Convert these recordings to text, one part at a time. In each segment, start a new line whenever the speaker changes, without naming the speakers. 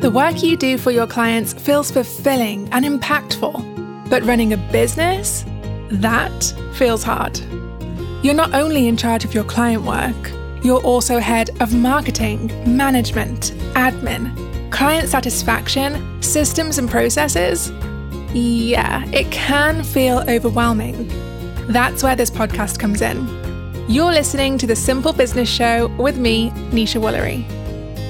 The work you do for your clients feels fulfilling and impactful, but running a business? That feels hard. You're not only in charge of your client work, you're also head of marketing, management, admin, client satisfaction, systems and processes. Yeah, it can feel overwhelming. That's where this podcast comes in. You're listening to the Simple Business Show with me, Nesha Woolery.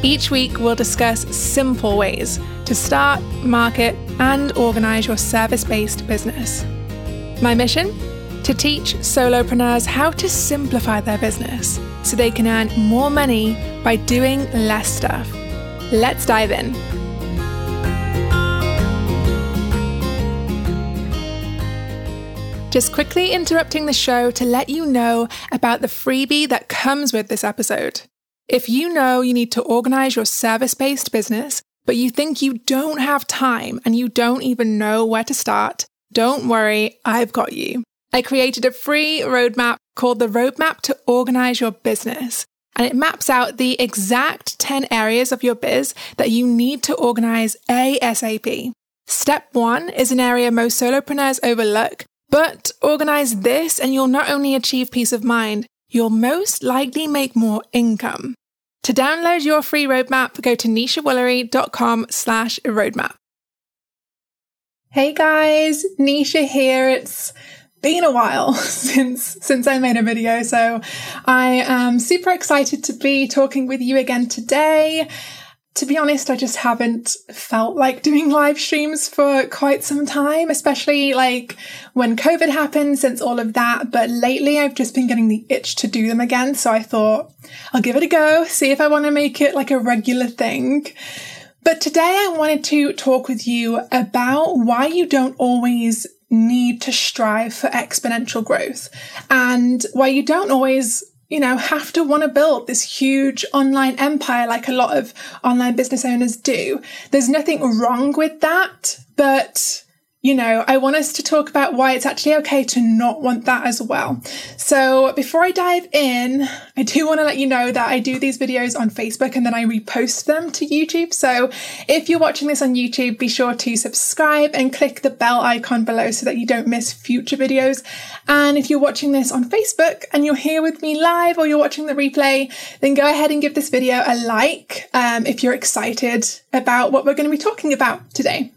Each week, we'll discuss simple ways to start, market, and organize your service based business. My mission? To teach solopreneurs how to simplify their business so they can earn more money by doing less stuff. Let's dive in. Just quickly interrupting the show to let you know about the freebie that comes with this episode. If you know you need to organize your service based business, but you think you don't have time and you don't even know where to start, don't worry, I've got you. I created a free roadmap called the Roadmap to Organize Your Business. And it maps out the exact 10 areas of your biz that you need to organize ASAP. Step one is an area most solopreneurs overlook, but organize this and you'll not only achieve peace of mind, you'll most likely make more income. To download your free roadmap, go to neshawoolery.com slash roadmap. Hey guys, Nesha here. It's been a while since since I made a video, so I am super excited to be talking with you again today to be honest, I just haven't felt like doing live streams for quite some time, especially like when COVID happened, since all of that. But lately, I've just been getting the itch to do them again. So I thought I'll give it a go, see if I want to make it like a regular thing. But today, I wanted to talk with you about why you don't always need to strive for exponential growth and why you don't always you know, have to want to build this huge online empire like a lot of online business owners do. There's nothing wrong with that, but you know, I want us to talk about why it's actually okay to not want that as well. So before I dive in, I do want to let you know that I do these videos on Facebook and then I repost them to YouTube. So if you're watching this on YouTube, be sure to subscribe and click the bell icon below so that you don't miss future videos. And if you're watching this on Facebook and you're here with me live or you're watching the replay, then go ahead and give this video a like um, if you're excited about what we're going to be talking about today.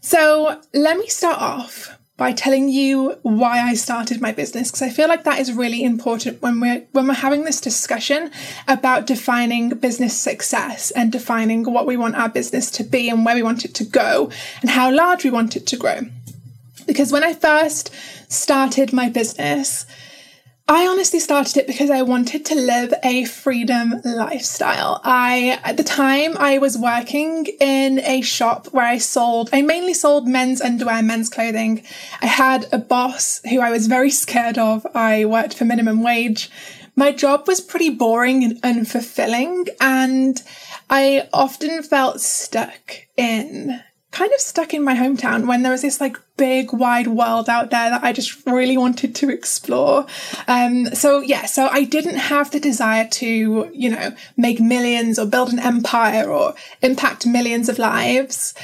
So let me start off by telling you why I started my business because I feel like that is really important when we're when we're having this discussion about defining business success and defining what we want our business to be and where we want it to go and how large we want it to grow. Because when I first started my business, I honestly started it because I wanted to live a freedom lifestyle. I, at the time, I was working in a shop where I sold, I mainly sold men's underwear, men's clothing. I had a boss who I was very scared of. I worked for minimum wage. My job was pretty boring and unfulfilling, and I often felt stuck in kind of stuck in my hometown when there was this like big wide world out there that I just really wanted to explore. Um, so yeah, so I didn't have the desire to, you know, make millions or build an empire or impact millions of lives.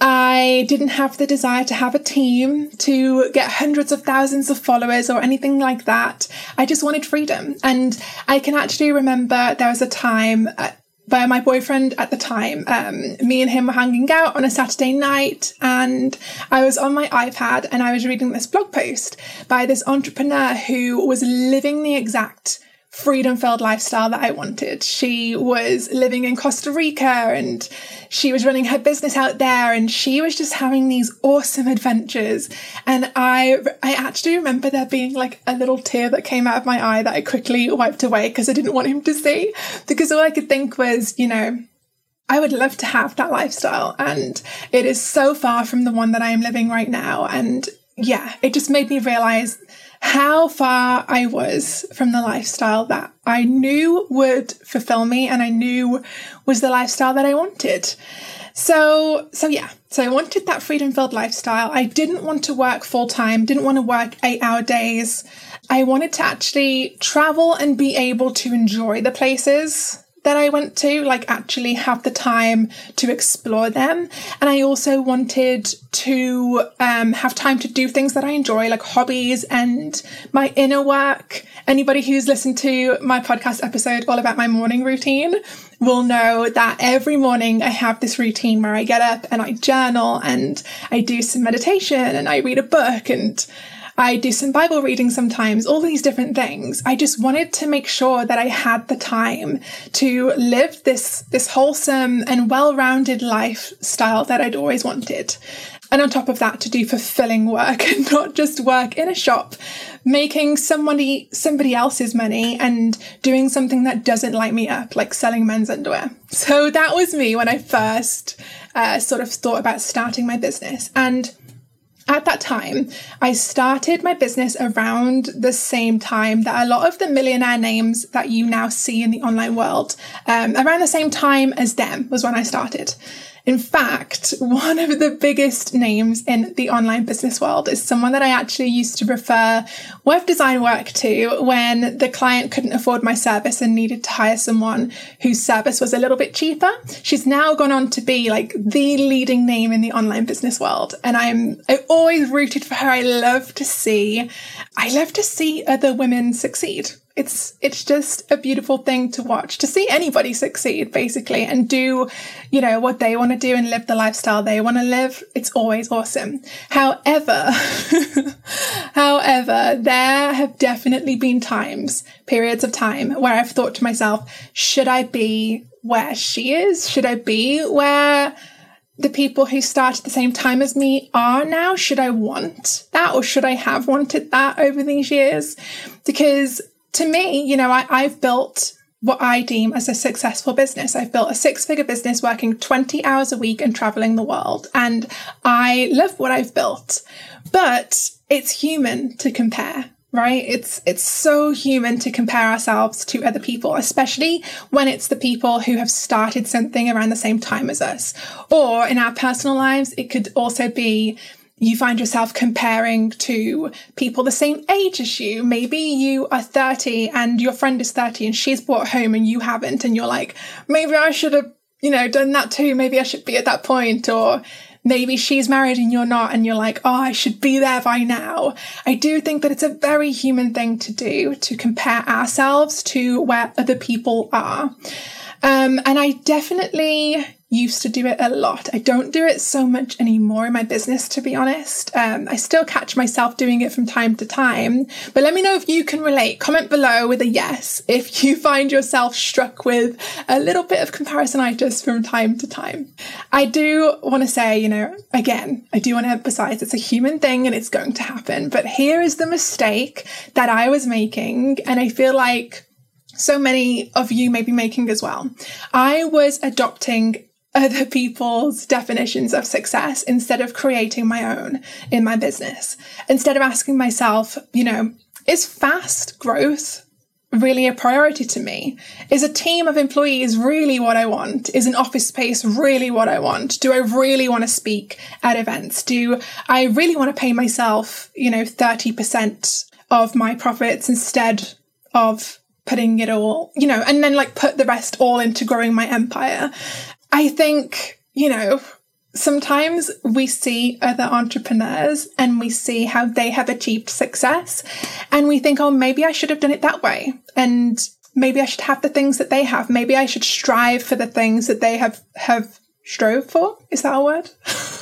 I didn't have the desire to have a team, to get hundreds of thousands of followers or anything like that. I just wanted freedom. And I can actually remember there was a time uh, by my boyfriend at the time. Um, me and him were hanging out on a Saturday night, and I was on my iPad and I was reading this blog post by this entrepreneur who was living the exact freedom filled lifestyle that I wanted. She was living in Costa Rica and she was running her business out there and she was just having these awesome adventures. And I, I actually remember there being like a little tear that came out of my eye that I quickly wiped away because I didn't want him to see because all I could think was, you know, I would love to have that lifestyle and it is so far from the one that I am living right now. And yeah, it just made me realize how far I was from the lifestyle that I knew would fulfill me and I knew was the lifestyle that I wanted. So, so yeah, so I wanted that freedom filled lifestyle. I didn't want to work full time, didn't want to work eight hour days. I wanted to actually travel and be able to enjoy the places that I went to, like actually have the time to explore them. And I also wanted to um, have time to do things that I enjoy, like hobbies and my inner work. Anybody who's listened to my podcast episode all about my morning routine will know that every morning I have this routine where I get up and I journal and I do some meditation and I read a book and I do some Bible reading sometimes, all these different things. I just wanted to make sure that I had the time to live this, this wholesome and well-rounded lifestyle that I'd always wanted. And on top of that, to do fulfilling work and not just work in a shop, making somebody, somebody else's money and doing something that doesn't light me up, like selling men's underwear. So that was me when I first uh, sort of thought about starting my business. And at that time, I started my business around the same time that a lot of the millionaire names that you now see in the online world, um, around the same time as them was when I started. In fact, one of the biggest names in the online business world is someone that I actually used to refer web design work to when the client couldn't afford my service and needed to hire someone whose service was a little bit cheaper. She's now gone on to be like the leading name in the online business world. And I'm, I always rooted for her. I love to see, I love to see other women succeed it's it's just a beautiful thing to watch to see anybody succeed basically and do you know what they want to do and live the lifestyle they want to live it's always awesome however however there have definitely been times periods of time where i've thought to myself should i be where she is should i be where the people who start at the same time as me are now. Should I want that or should I have wanted that over these years? Because to me, you know, I, I've built what I deem as a successful business. I've built a six figure business working 20 hours a week and traveling the world. And I love what I've built, but it's human to compare. Right? It's, it's so human to compare ourselves to other people, especially when it's the people who have started something around the same time as us. Or in our personal lives, it could also be you find yourself comparing to people the same age as you. Maybe you are 30 and your friend is 30 and she's bought home and you haven't. And you're like, maybe I should have, you know, done that too. Maybe I should be at that point. Or maybe she's married and you're not. And you're like, oh, I should be there by now. I do think that it's a very human thing to do to compare ourselves to where other people are. Um, and I definitely used to do it a lot. I don't do it so much anymore in my business, to be honest. Um, I still catch myself doing it from time to time, but let me know if you can relate. Comment below with a yes if you find yourself struck with a little bit of comparisonitis from time to time. I do want to say, you know, again, I do want to emphasize it's a human thing and it's going to happen, but here is the mistake that I was making. And I feel like so many of you may be making as well. I was adopting other people's definitions of success instead of creating my own in my business. Instead of asking myself, you know, is fast growth really a priority to me? Is a team of employees really what I want? Is an office space really what I want? Do I really want to speak at events? Do I really want to pay myself, you know, 30% of my profits instead of putting it all, you know, and then like put the rest all into growing my empire? I think, you know, sometimes we see other entrepreneurs and we see how they have achieved success and we think, oh, maybe I should have done it that way. And maybe I should have the things that they have. Maybe I should strive for the things that they have, have strove for. Is that a word?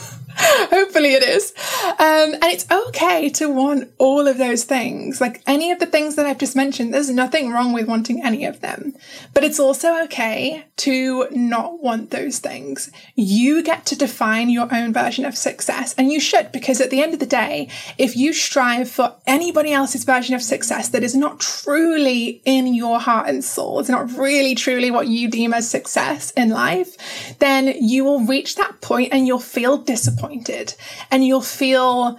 Hopefully it is. Um, and it's okay to want all of those things. Like any of the things that I've just mentioned, there's nothing wrong with wanting any of them. But it's also okay to not want those things. You get to define your own version of success. And you should, because at the end of the day, if you strive for anybody else's version of success that is not truly in your heart and soul, it's not really truly what you deem as success in life, then you will reach that point and you'll feel disappointed disappointed and you'll feel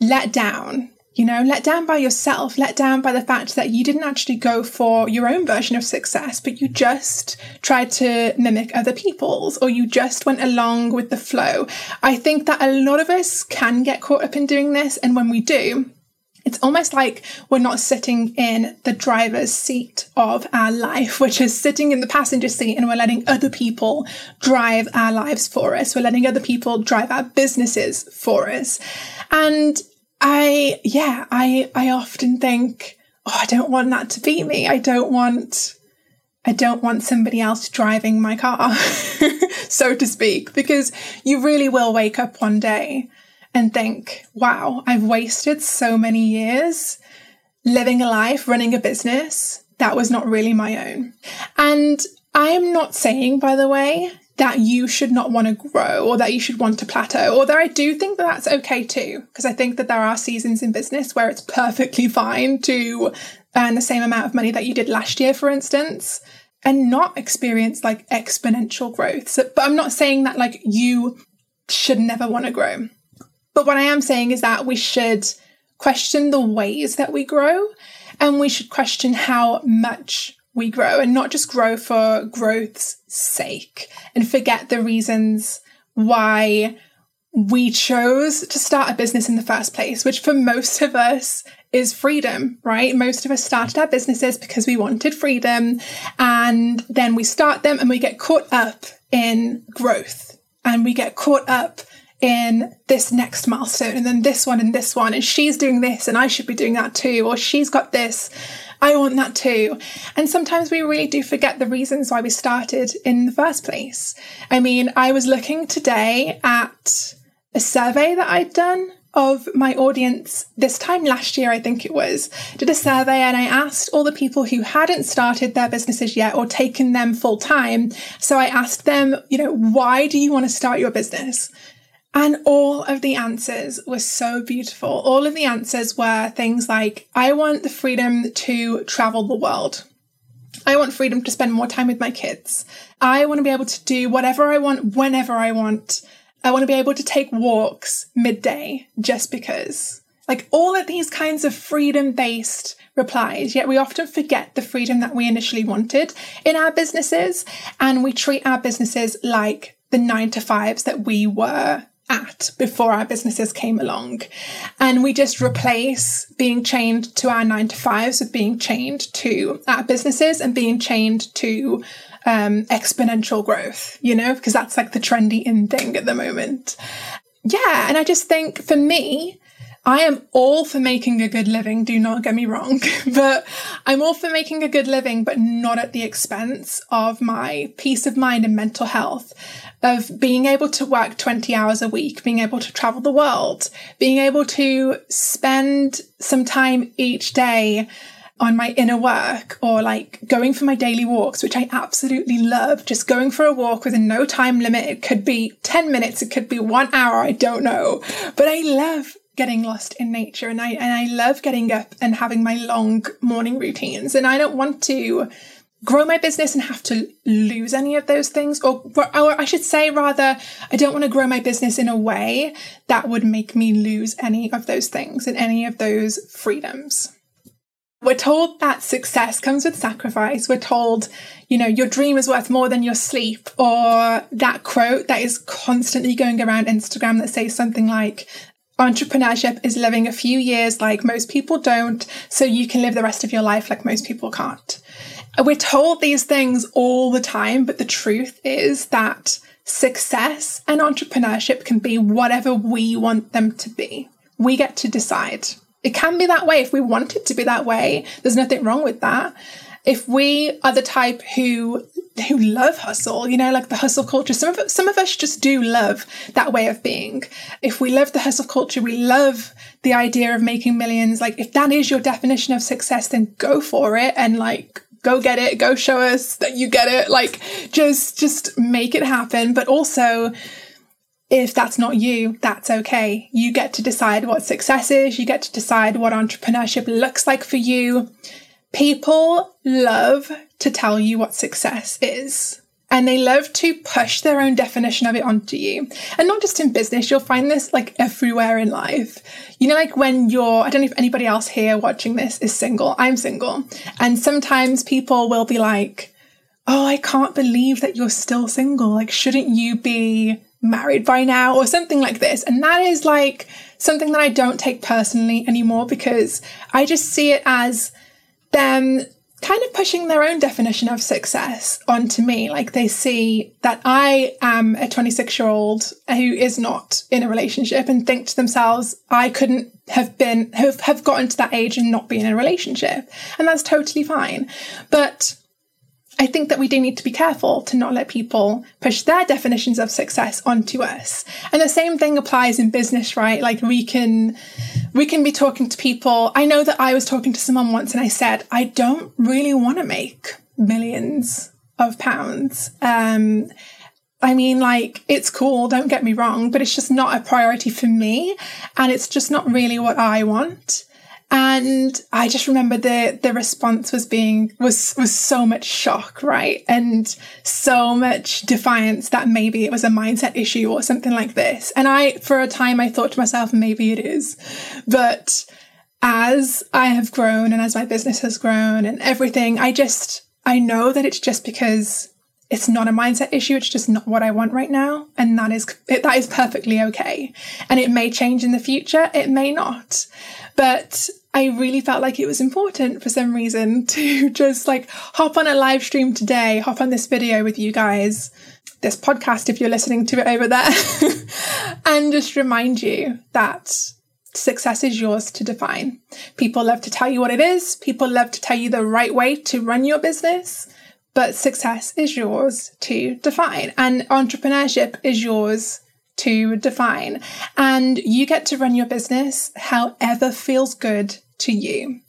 let down you know, let down by yourself, let down by the fact that you didn't actually go for your own version of success, but you just tried to mimic other people's or you just went along with the flow. I think that a lot of us can get caught up in doing this. And when we do, it's almost like we're not sitting in the driver's seat of our life. which is sitting in the passenger seat and we're letting other people drive our lives for us. We're letting other people drive our businesses for us. And I, yeah, I, I often think, oh, I don't want that to be me. I don't want, I don't want somebody else driving my car, so to speak, because you really will wake up one day and think, wow, I've wasted so many years living a life, running a business that was not really my own. And I am not saying, by the way, that you should not want to grow or that you should want to plateau. Although I do think that that's okay too, because I think that there are seasons in business where it's perfectly fine to earn the same amount of money that you did last year, for instance, and not experience like exponential growth. So, but I'm not saying that like you should never want to grow. But what I am saying is that we should question the ways that we grow and we should question how much we grow and not just grow for growth's sake and forget the reasons why we chose to start a business in the first place, which for most of us is freedom, right? Most of us started our businesses because we wanted freedom and then we start them and we get caught up in growth and we get caught up in this next milestone and then this one and this one and she's doing this and I should be doing that too or she's got this I want that too. And sometimes we really do forget the reasons why we started in the first place. I mean, I was looking today at a survey that I'd done of my audience this time last year, I think it was, did a survey and I asked all the people who hadn't started their businesses yet or taken them full time. So I asked them, you know, why do you want to start your business? And all of the answers were so beautiful. All of the answers were things like, I want the freedom to travel the world. I want freedom to spend more time with my kids. I want to be able to do whatever I want whenever I want. I want to be able to take walks midday just because. Like all of these kinds of freedom based replies, yet we often forget the freedom that we initially wanted in our businesses and we treat our businesses like the nine to fives that we were at before our businesses came along. And we just replace being chained to our nine to fives with being chained to our businesses and being chained to um, exponential growth, you know, because that's like the trendy in thing at the moment. Yeah. And I just think for me, I am all for making a good living, do not get me wrong, but I'm all for making a good living, but not at the expense of my peace of mind and mental health, of being able to work 20 hours a week, being able to travel the world, being able to spend some time each day on my inner work or like going for my daily walks, which I absolutely love. Just going for a walk with a no time limit. It could be 10 minutes. It could be one hour. I don't know, but I love getting lost in nature and I, and I love getting up and having my long morning routines. And I don't want to grow my business and have to lose any of those things or, or I should say rather I don't want to grow my business in a way that would make me lose any of those things and any of those freedoms. We're told that success comes with sacrifice. We're told, you know, your dream is worth more than your sleep, or that quote that is constantly going around Instagram that says something like, entrepreneurship is living a few years like most people don't, so you can live the rest of your life like most people can't. We're told these things all the time, but the truth is that success and entrepreneurship can be whatever we want them to be. We get to decide. It can be that way if we want it to be that way. There's nothing wrong with that. If we are the type who who love hustle, you know, like the hustle culture. Some of some of us just do love that way of being. If we love the hustle culture, we love the idea of making millions. Like if that is your definition of success, then go for it and like go get it, go show us that you get it. Like just just make it happen. But also if that's not you, that's okay. You get to decide what success is. You get to decide what entrepreneurship looks like for you. People love to tell you what success is. And they love to push their own definition of it onto you. And not just in business, you'll find this like everywhere in life. You know, like when you're, I don't know if anybody else here watching this is single. I'm single. And sometimes people will be like, Oh, I can't believe that you're still single. Like, shouldn't you be married by now or something like this. And that is like something that I don't take personally anymore because I just see it as them kind of pushing their own definition of success onto me. Like they see that I am a 26 year old who is not in a relationship and think to themselves, I couldn't have been, have, have gotten to that age and not be in a relationship. And that's totally fine. But I think that we do need to be careful to not let people push their definitions of success onto us. And the same thing applies in business, right? Like we can, we can be talking to people. I know that I was talking to someone once and I said, I don't really want to make millions of pounds. Um, I mean, like, it's cool, don't get me wrong, but it's just not a priority for me. And it's just not really what I want. And I just remember the the response was being was was so much shock, right? And so much defiance that maybe it was a mindset issue or something like this. And I for a time I thought to myself, maybe it is. But as I have grown and as my business has grown and everything, I just I know that it's just because it's not a mindset issue. It's just not what I want right now. And that is, that is perfectly okay. And it may change in the future. It may not. But I really felt like it was important for some reason to just like hop on a live stream today, hop on this video with you guys, this podcast if you're listening to it over there, and just remind you that success is yours to define. People love to tell you what it is, people love to tell you the right way to run your business, but success is yours to define, and entrepreneurship is yours to define. And you get to run your business however feels good to you.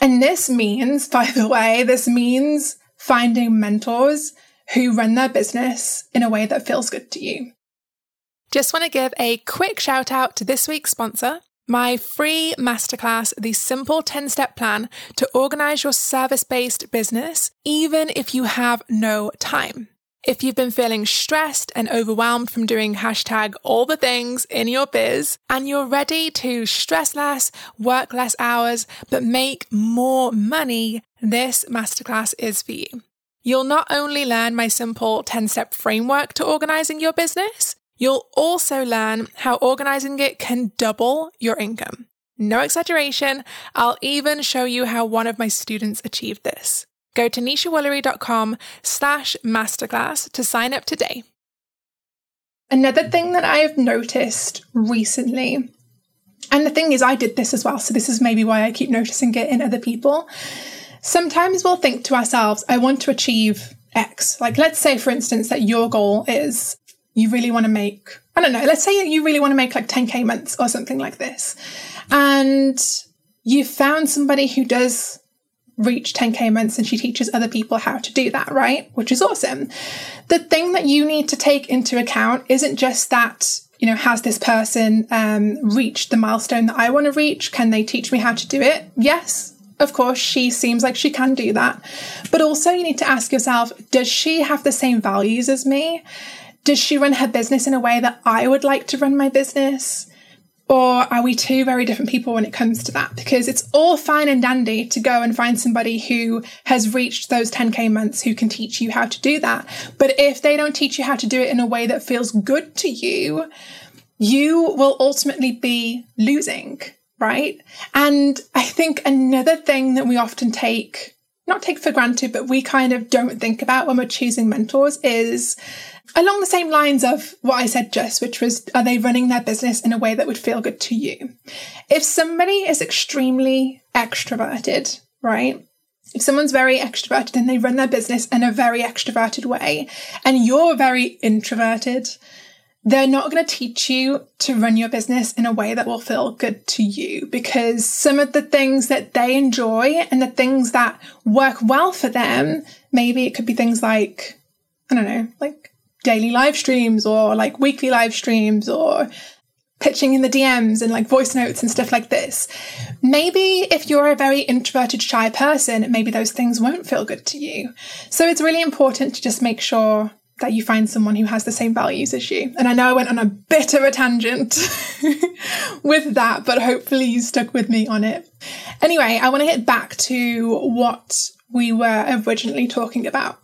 And this means, by the way, this means finding mentors who run their business in a way that feels good to you.
Just want to give a quick shout out to this week's sponsor, my free masterclass, The Simple 10 Step Plan to Organize Your Service Based Business, even if you have no time. If you've been feeling stressed and overwhelmed from doing hashtag all the things in your biz and you're ready to stress less, work less hours, but make more money, this masterclass is for you. You'll not only learn my simple 10 step framework to organizing your business, you'll also learn how organizing it can double your income. No exaggeration, I'll even show you how one of my students achieved this. Go to neshawoolery.com slash masterclass to sign up today.
Another thing that I have noticed recently, and the thing is, I did this as well, so this is maybe why I keep noticing it in other people. Sometimes we'll think to ourselves, I want to achieve X. Like, let's say, for instance, that your goal is you really want to make, I don't know, let's say you really want to make like 10K months or something like this. And you found somebody who does reach 10k months and she teaches other people how to do that, right? Which is awesome. The thing that you need to take into account isn't just that, you know, has this person um, reached the milestone that I want to reach? Can they teach me how to do it? Yes. Of course, she seems like she can do that. But also, you need to ask yourself does she have the same values as me? Does she run her business in a way that I would like to run my business? Or are we two very different people when it comes to that? Because it's all fine and dandy to go and find somebody who has reached those 10K months who can teach you how to do that. But if they don't teach you how to do it in a way that feels good to you, you will ultimately be losing, right? And I think another thing that we often take, not take for granted, but we kind of don't think about when we're choosing mentors is along the same lines of what I said just, which was, are they running their business in a way that would feel good to you? If somebody is extremely extroverted, right? If someone's very extroverted and they run their business in a very extroverted way, and you're very introverted, they're not going to teach you to run your business in a way that will feel good to you because some of the things that they enjoy and the things that work well for them, maybe it could be things like, I don't know, like daily live streams or like weekly live streams or pitching in the DMs and like voice notes and stuff like this. Maybe if you're a very introverted, shy person, maybe those things won't feel good to you. So it's really important to just make sure that you find someone who has the same values as you. And I know I went on a bit of a tangent with that, but hopefully you stuck with me on it. Anyway, I want to get back to what we were originally talking about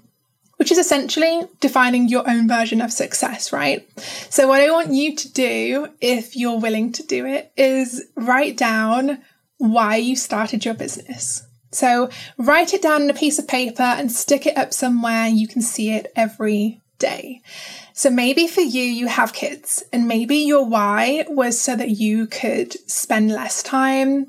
which is essentially defining your own version of success, right? So, what I want you to do, if you're willing to do it, is write down why you started your business. So, write it down on a piece of paper and stick it up somewhere you can see it every day. So, maybe for you, you have kids, and maybe your why was so that you could spend less time,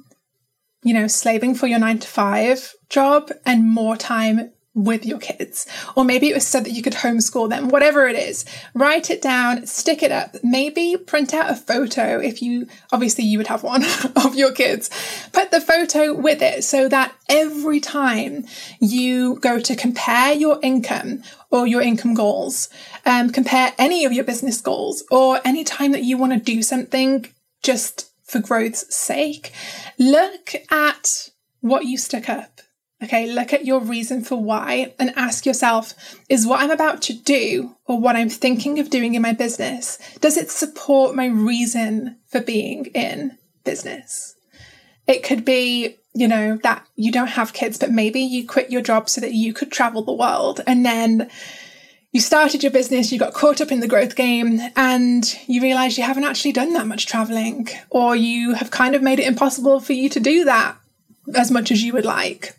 you know, slaving for your nine to five job and more time with your kids. Or maybe it was so that you could homeschool them, whatever it is. Write it down, stick it up, maybe print out a photo if you, obviously, you would have one of your kids. Put the photo with it so that every time you go to compare your income or your income goals, um, compare any of your business goals, or any time that you want to do something just for growth's sake, look at what you stuck up Okay, look at your reason for why and ask yourself is what I'm about to do or what I'm thinking of doing in my business, does it support my reason for being in business? It could be, you know, that you don't have kids, but maybe you quit your job so that you could travel the world and then you started your business, you got caught up in the growth game, and you realize you haven't actually done that much traveling, or you have kind of made it impossible for you to do that as much as you would like.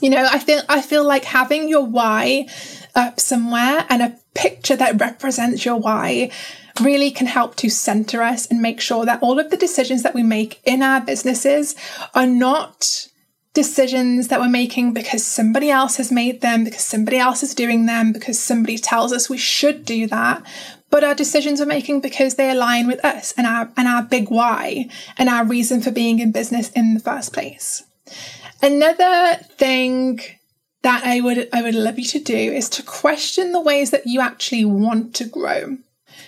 You know, I feel I feel like having your why up somewhere and a picture that represents your why really can help to center us and make sure that all of the decisions that we make in our businesses are not decisions that we're making because somebody else has made them, because somebody else is doing them, because somebody tells us we should do that. But our decisions we're making because they align with us and our and our big why and our reason for being in business in the first place. Another thing that I would I would love you to do is to question the ways that you actually want to grow.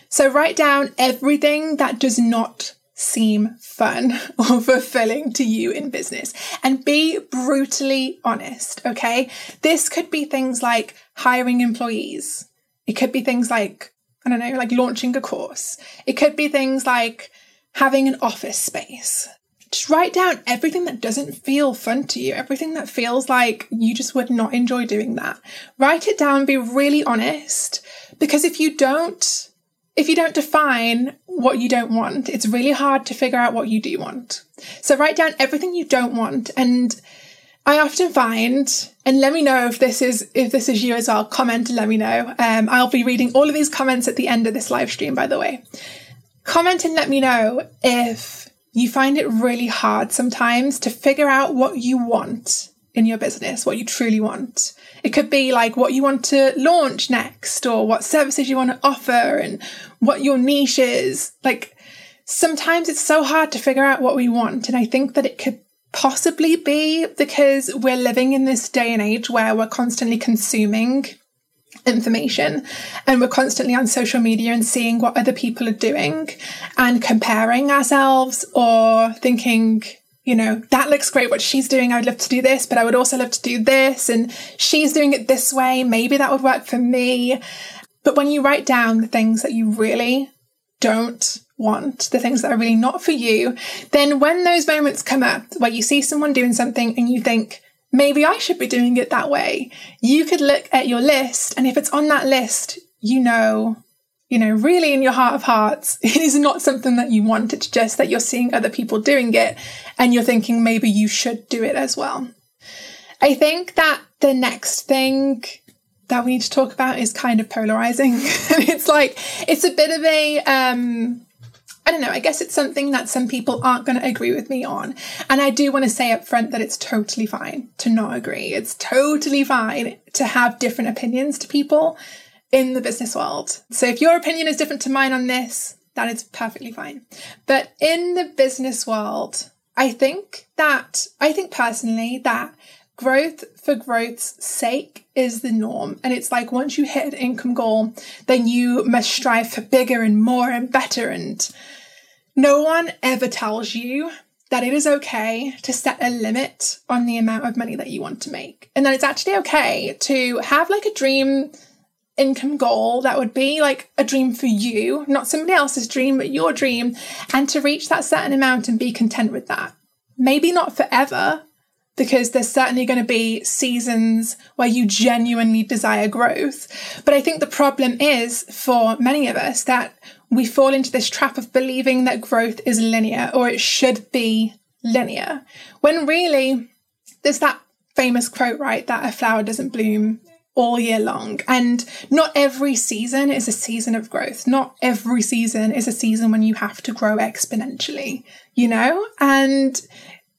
So write down everything that does not seem fun or fulfilling to you in business and be brutally honest, okay? This could be things like hiring employees. It could be things like I don't know, like launching a course. It could be things like having an office space. Just write down everything that doesn't feel fun to you, everything that feels like you just would not enjoy doing that. Write it down, be really honest, because if you don't, if you don't define what you don't want, it's really hard to figure out what you do want. So write down everything you don't want and I often find, and let me know if this is if this is you as well. Comment and let me know. Um, I'll be reading all of these comments at the end of this live stream, by the way. Comment and let me know if you find it really hard sometimes to figure out what you want in your business, what you truly want. It could be like what you want to launch next or what services you want to offer and what your niche is. Like sometimes it's so hard to figure out what we want. And I think that it could possibly be because we're living in this day and age where we're constantly consuming information and we're constantly on social media and seeing what other people are doing and comparing ourselves or thinking you know that looks great what she's doing i'd love to do this but i would also love to do this and she's doing it this way maybe that would work for me but when you write down the things that you really don't want, the things that are really not for you, then when those moments come up where you see someone doing something and you think, maybe I should be doing it that way. You could look at your list, and if it's on that list, you know, you know, really in your heart of hearts, it is not something that you want. It's just that you're seeing other people doing it and you're thinking maybe you should do it as well. I think that the next thing that we need to talk about is kind of polarizing. it's like, it's a bit of a, um, I don't know, I guess it's something that some people aren't going to agree with me on. And I do want to say up front that it's totally fine to not agree. It's totally fine to have different opinions to people in the business world. So if your opinion is different to mine on this, that is perfectly fine. But in the business world, I think that, I think personally that growth for growth's sake is the norm. And it's like once you hit an income goal, then you must strive for bigger and more and better and no one ever tells you that it is okay to set a limit on the amount of money that you want to make. And that it's actually okay to have like a dream income goal that would be like a dream for you, not somebody else's dream, but your dream, and to reach that certain amount and be content with that. Maybe not forever, because there's certainly going to be seasons where you genuinely desire growth. But I think the problem is for many of us that we fall into this trap of believing that growth is linear or it should be linear, when really there's that famous quote, right, that a flower doesn't bloom all year long. And not every season is a season of growth. Not every season is a season when you have to grow exponentially, you know? And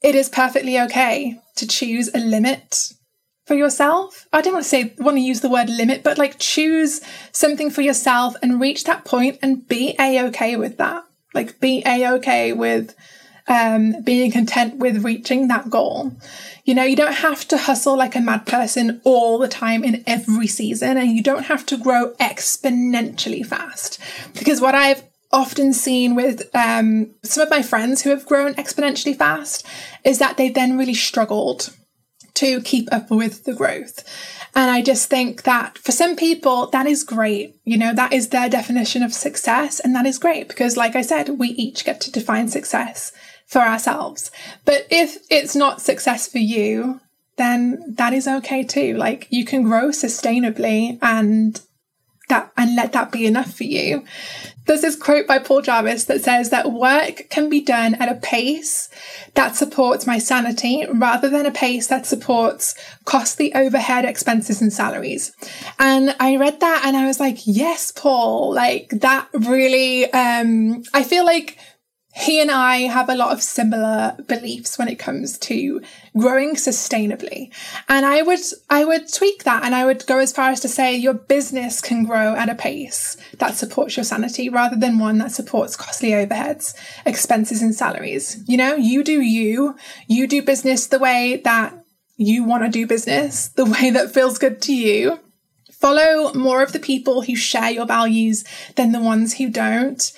it is perfectly okay to choose a limit for yourself. I don't want to say want to use the word limit, but like choose something for yourself and reach that point and be a okay with that. Like be a okay with um, being content with reaching that goal. You know, you don't have to hustle like a mad person all the time in every season, and you don't have to grow exponentially fast. Because what I've often seen with um, some of my friends who have grown exponentially fast is that they've then really struggled to keep up with the growth. And I just think that for some people, that is great. You know, that is their definition of success. And that is great because, like I said, we each get to define success for ourselves. But if it's not success for you, then that is okay too. Like you can grow sustainably and that and let that be enough for you. There's this quote by Paul Jarvis that says that work can be done at a pace that supports my sanity rather than a pace that supports costly overhead expenses and salaries. And I read that and I was like, yes, Paul, like that really, um, I feel like he and I have a lot of similar beliefs when it comes to growing sustainably. And I would, I would tweak that and I would go as far as to say your business can grow at a pace that supports your sanity rather than one that supports costly overheads, expenses and salaries. You know, you do you, you do business the way that you want to do business, the way that feels good to you. Follow more of the people who share your values than the ones who don't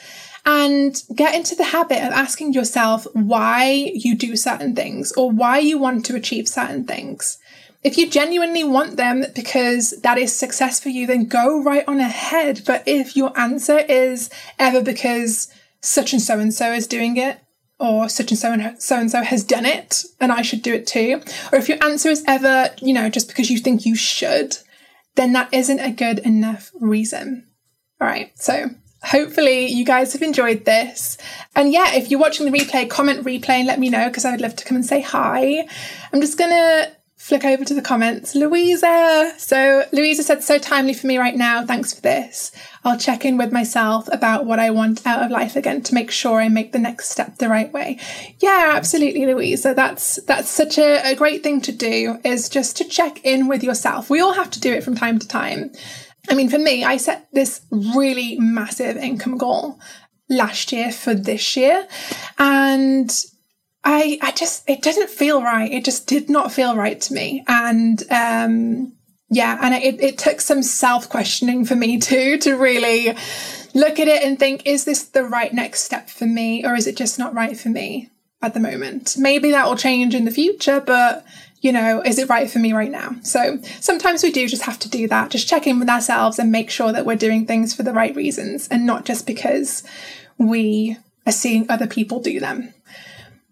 and get into the habit of asking yourself why you do certain things or why you want to achieve certain things. If you genuinely want them because that is success for you, then go right on ahead. But if your answer is ever because such and so and so is doing it, or such and so and so and so has done it and I should do it too, or if your answer is ever, you know, just because you think you should, then that isn't a good enough reason. All right. So hopefully you guys have enjoyed this. And yeah, if you're watching the replay, comment replay and let me know because I would love to come and say hi. I'm just gonna flick over to the comments. Louisa! So Louisa said, so timely for me right now. Thanks for this. I'll check in with myself about what I want out of life again to make sure I make the next step the right way. Yeah, absolutely, Louisa. That's that's such a, a great thing to do is just to check in with yourself. We all have to do it from time to time. I mean, for me, I set this really massive income goal last year for this year. And I, I just, it didn't feel right. It just did not feel right to me. And, um, yeah, and it, it took some self questioning for me too, to really look at it and think, is this the right next step for me? Or is it just not right for me at the moment? Maybe that will change in the future, but you know, is it right for me right now? So sometimes we do just have to do that, just check in with ourselves and make sure that we're doing things for the right reasons and not just because we are seeing other people do them.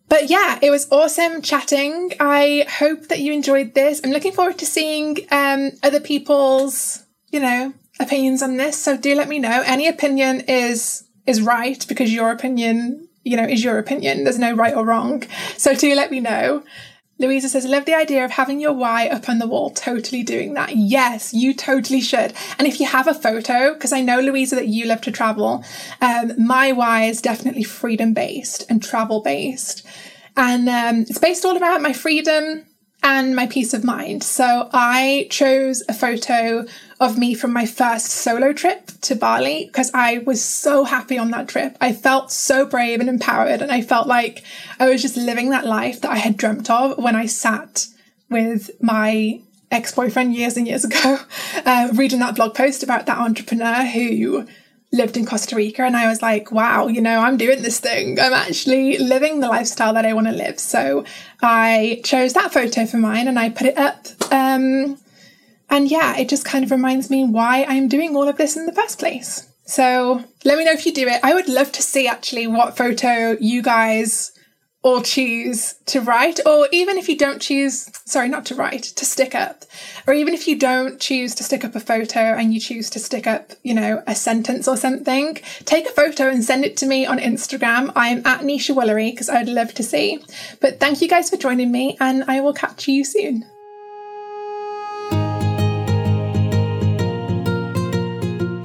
But yeah, it was awesome chatting. I hope that you enjoyed this. I'm looking forward to seeing um, other people's, you know, opinions on this. So do let me know. Any opinion is is right because your opinion, you know, is your opinion. There's no right or wrong. So do let me know. Louisa says, love the idea of having your why up on the wall, totally doing that. Yes, you totally should. And if you have a photo, because I know, Louisa, that you love to travel, um, my why is definitely freedom based and travel based. And um, it's based all about my freedom and my peace of mind. So I chose a photo of me from my first solo trip to Bali because I was so happy on that trip. I felt so brave and empowered, and I felt like I was just living that life that I had dreamt of when I sat with my ex boyfriend years and years ago, uh, reading that blog post about that entrepreneur who lived in Costa Rica and I was like, wow, you know, I'm doing this thing. I'm actually living the lifestyle that I want to live. So I chose that photo for mine and I put it up. Um, and yeah, it just kind of reminds me why I'm doing all of this in the first place. So let me know if you do it. I would love to see actually what photo you guys or choose to write, or even if you don't choose, sorry, not to write, to stick up, or even if you don't choose to stick up a photo and you choose to stick up, you know, a sentence or something, take a photo and send it to me on Instagram. I am at Nesha Woolery because I'd love to see. But thank you guys for joining me, and I will catch you soon.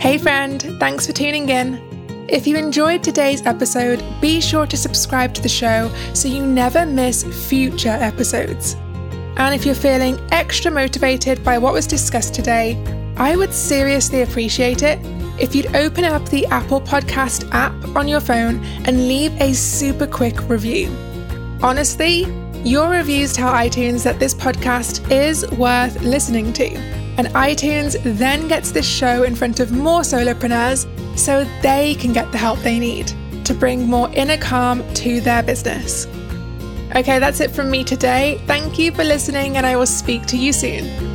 Hey, friend, thanks for tuning in. If you enjoyed today's episode, be sure to subscribe to the show so you never miss future episodes. And if you're feeling extra motivated by what was discussed today, I would seriously appreciate it if you'd open up the Apple Podcast app on your phone and leave a super quick review. Honestly, your reviews tell iTunes that this podcast is worth listening to, and iTunes then gets this show in front of more solopreneurs so they can get the help they need to bring more inner calm to their business. Okay, that's it from me today. Thank you for listening, and I will speak to you soon.